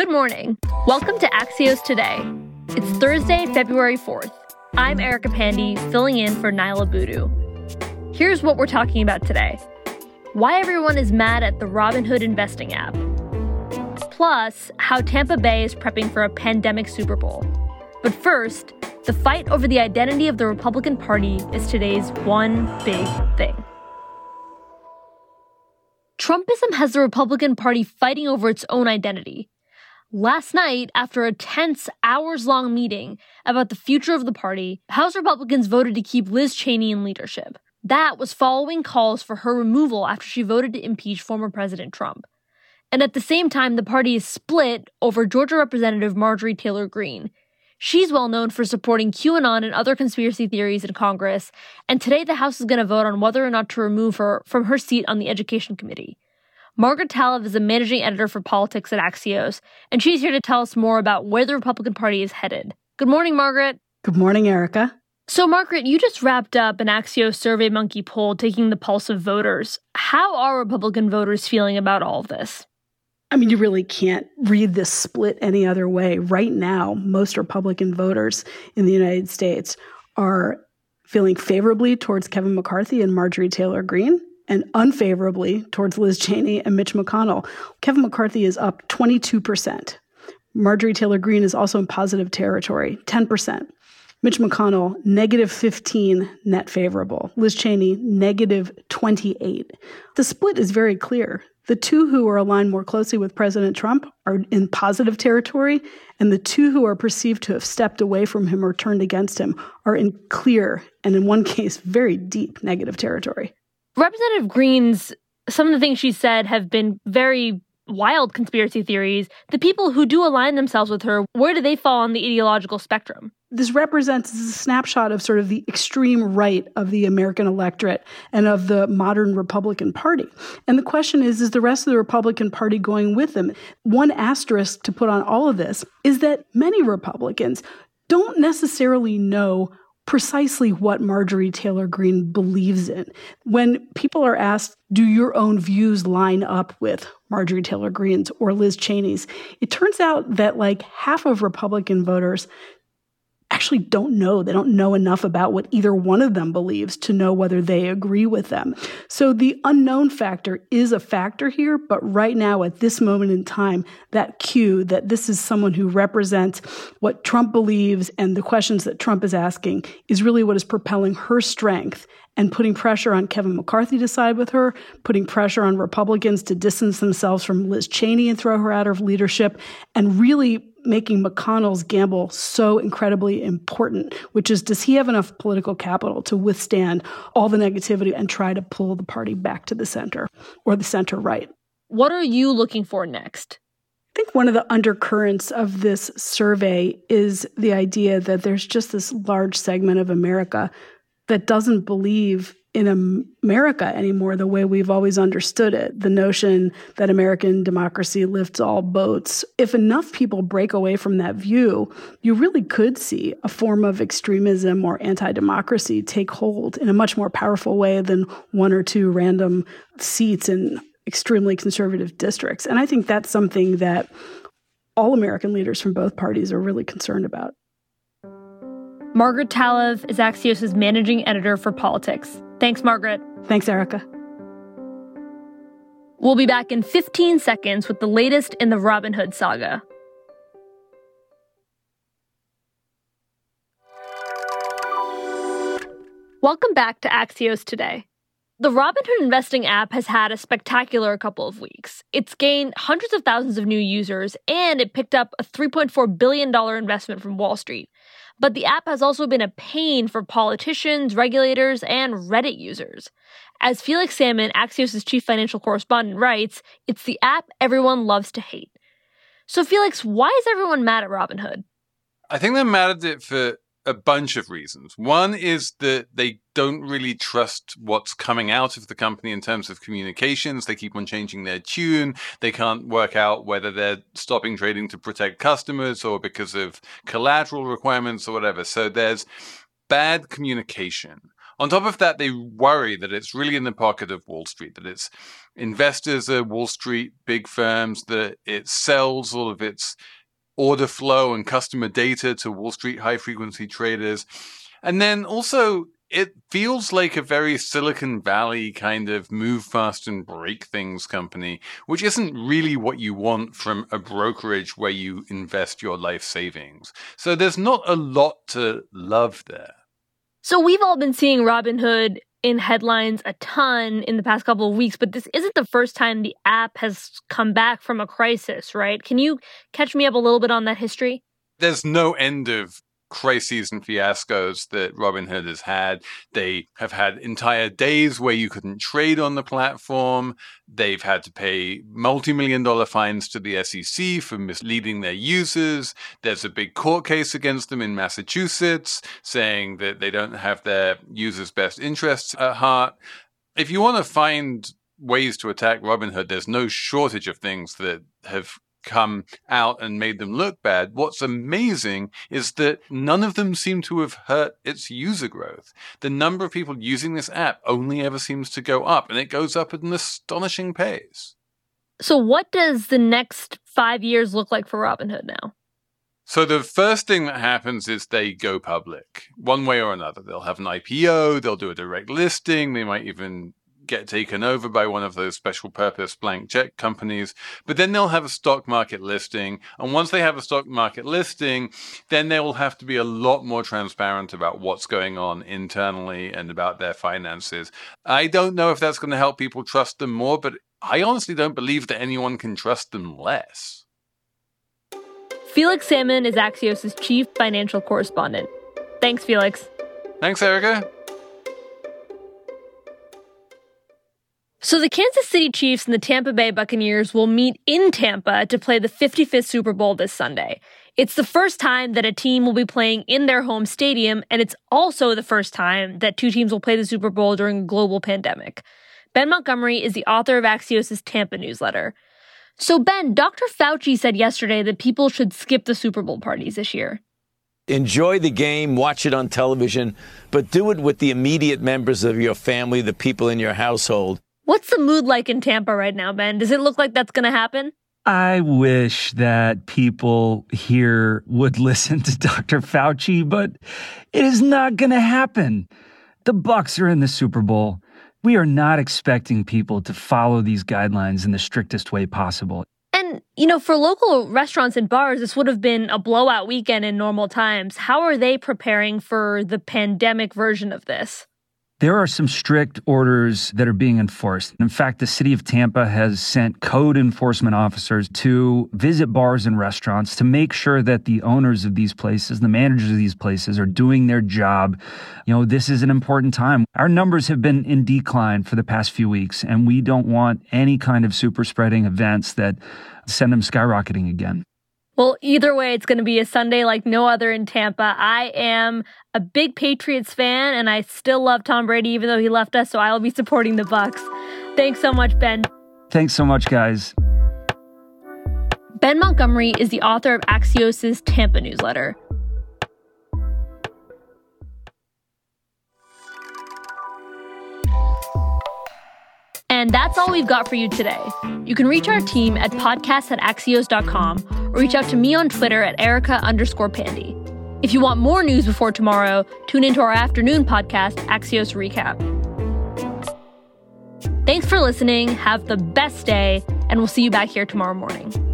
Good morning. Welcome to Axios Today. It's Thursday, February 4th. I'm Erica Pandey, filling in for Niala Boodhoo. Here's what we're talking about today why everyone is mad at the Robinhood investing app, plus, how Tampa Bay is prepping for a pandemic Super Bowl. But first, the fight over the identity of the Republican Party is today's one big thing. Trumpism has the Republican Party fighting over its own identity. Last night, after a tense, hours long meeting about the future of the party, House Republicans voted to keep Liz Cheney in leadership. That was following calls for her removal after she voted to impeach former President Trump. And at the same time, the party is split over Georgia Representative Marjorie Taylor Greene. She's well known for supporting QAnon and other conspiracy theories in Congress, and today the House is going to vote on whether or not to remove her from her seat on the Education Committee. Margaret Talev is a managing editor for politics at Axios, and she's here to tell us more about where the Republican Party is headed. Good morning, Margaret. Good morning, Erica. So, Margaret, you just wrapped up an Axios SurveyMonkey poll taking the pulse of voters. How are Republican voters feeling about all of this? I mean, you really can't read this split any other way. Right now, most Republican voters in the United States are feeling favorably towards Kevin McCarthy and Marjorie Taylor Greene and unfavorably towards Liz Cheney and Mitch McConnell. Kevin McCarthy is up 22%. Marjorie Taylor Greene is also in positive territory, 10%. Mitch McConnell, negative 15 net favorable. Liz Cheney, negative 28. The split is very clear. The two who are aligned more closely with President Trump are in positive territory, and the two who are perceived to have stepped away from him or turned against him are in clear, and in one case, very deep negative territory. Representative Greene's some of the things she said have been very wild conspiracy theories. The people who do align themselves with her, where do they fall on the ideological spectrum? this represents a snapshot of sort of the extreme right of the American electorate and of the modern Republican Party. And the question is, is the rest of the Republican Party going with them? One asterisk to put on all of this is that many Republicans don't necessarily know precisely what Marjorie Taylor Greene believes in. When people are asked, do your own views line up with Marjorie Taylor Greene's or Liz Cheney's? It turns out that like half of Republican voters actually don't know. They don't know enough about what either one of them believes to know whether they agree with them. So the unknown factor is a factor here, but right now at this moment in time, that cue that this is someone who represents what Trump believes and the questions that Trump is asking is really what is propelling her strength and putting pressure on Kevin McCarthy to side with her, putting pressure on Republicans to distance themselves from Liz Cheney and throw her out of leadership, and really making McConnell's gamble so incredibly important, which is does he have enough political capital to withstand all the negativity and try to pull the party back to the center or the center right? What are you looking for next? I think one of the undercurrents of this survey is the idea that there's just this large segment of America that doesn't believe in America anymore the way we've always understood it. The notion that American democracy lifts all boats. If enough people break away from that view, you really could see a form of extremism or anti democracy take hold in a much more powerful way than one or two random seats in extremely conservative districts. And I think that's something that all American leaders from both parties are really concerned about. Margaret Talev is Axios' managing editor for politics. Thanks, Margaret. Thanks, Erica. We'll be back in 15 seconds with the latest in the Robinhood saga. Welcome back to Axios Today. The Robinhood investing app has had a spectacular couple of weeks. It's gained hundreds of thousands of new users, and it picked up a $3.4 billion investment from Wall Street. But the app has also been a pain for politicians, regulators, and Reddit users. As Felix Salmon, Axios' chief financial correspondent, writes, it's the app everyone loves to hate. So, Felix, why is everyone mad at Robinhood? I think they're mad at it for a bunch of reasons. One is that they don't really trust what's coming out of the company in terms of communications. They keep on changing their tune. They can't work out whether they're stopping trading to protect customers or because of collateral requirements or whatever. So there's bad communication On top of that, they worry that it's really in the pocket of Wall Street, that it's investors are Wall Street big firms, that it sells all of its order flow and customer data to Wall Street high frequency traders. And then also, it feels like a very Silicon Valley kind of move fast and break things company, which isn't really what you want from a brokerage where you invest your life savings. So there's not a lot to love there. So we've all been seeing Robinhood in headlines a ton in the past couple of weeks, but this isn't the first time the app has come back from a crisis, right? Can you catch me up a little bit on that history? There's no end of crises and fiascos that Robinhood has had. They have had entire days where you couldn't trade on the platform. They've had to pay multi million dollar fines to the SEC for misleading their users. There's a big court case against them in Massachusetts saying that they don't have their users' best interests at heart. If you want to find ways to attack Robinhood, there's no shortage of things that have come out and made them look bad. What's amazing is that none of them seem to have hurt its user growth. The number of people using this app only ever seems to go up, and it goes up at an astonishing pace. So, what does the next five years look like for Robinhood now? So the first thing that happens is they go public one way or another. They'll have an IPO, they'll do a direct listing, they might even get taken over by one of those special purpose blank check companies. But then they'll have a stock market listing. And once they have a stock market listing, then they will have to be a lot more transparent about what's going on internally and about their finances. I don't know if that's going to help people trust them more, but I honestly don't believe that anyone can trust them less. Felix Salmon is Axios' chief financial correspondent. Thanks, Felix. Thanks, Erica. So the Kansas City Chiefs and the Tampa Bay Buccaneers will meet in Tampa to play the 55th Super Bowl this Sunday. It's the first time that a team will be playing in their home stadium, and it's also the first time that two teams will play the Super Bowl during a global pandemic. Ben Montgomery is the author of Axios' Tampa newsletter. So, Ben, Dr. Fauci said yesterday that people should skip the Super Bowl parties this year. Enjoy the game, watch it on television, but do it with the immediate members of your family, the people in your household. What's the mood like in Tampa right now, Ben? Does it look like that's going to happen? I wish that people here would listen to Dr. Fauci, but it is not going to happen. The Bucs are in the Super Bowl. We are not expecting people to follow these guidelines in the strictest way possible. And, you know, for local restaurants and bars, this would have been a blowout weekend in normal times. How are they preparing for the pandemic version of this? There are some strict orders that are being enforced. In fact, the city of Tampa has sent code enforcement officers to visit bars and restaurants to make sure that the owners of these places, the managers of these places, are doing their job. You know, this is an important time. Our numbers have been in decline for the past few weeks, and we don't want any kind of super spreading events that send them skyrocketing again. Well, either way, it's going to be a Sunday like no other in Tampa. I am a big Patriots fan, and I still love Tom Brady, even though he left us. So I'll be supporting the Bucs. Thanks so much, Ben. Thanks so much, guys. Ben Montgomery is the author of Axios' Tampa newsletter. And that's all we've got for you today. You can reach our team at podcast at axios.com or reach out to me on Twitter at Erica underscore Pandey. If you want more news before tomorrow, tune into our afternoon podcast, Axios Recap. Thanks for listening. Have the best day, and we'll see you back here tomorrow morning.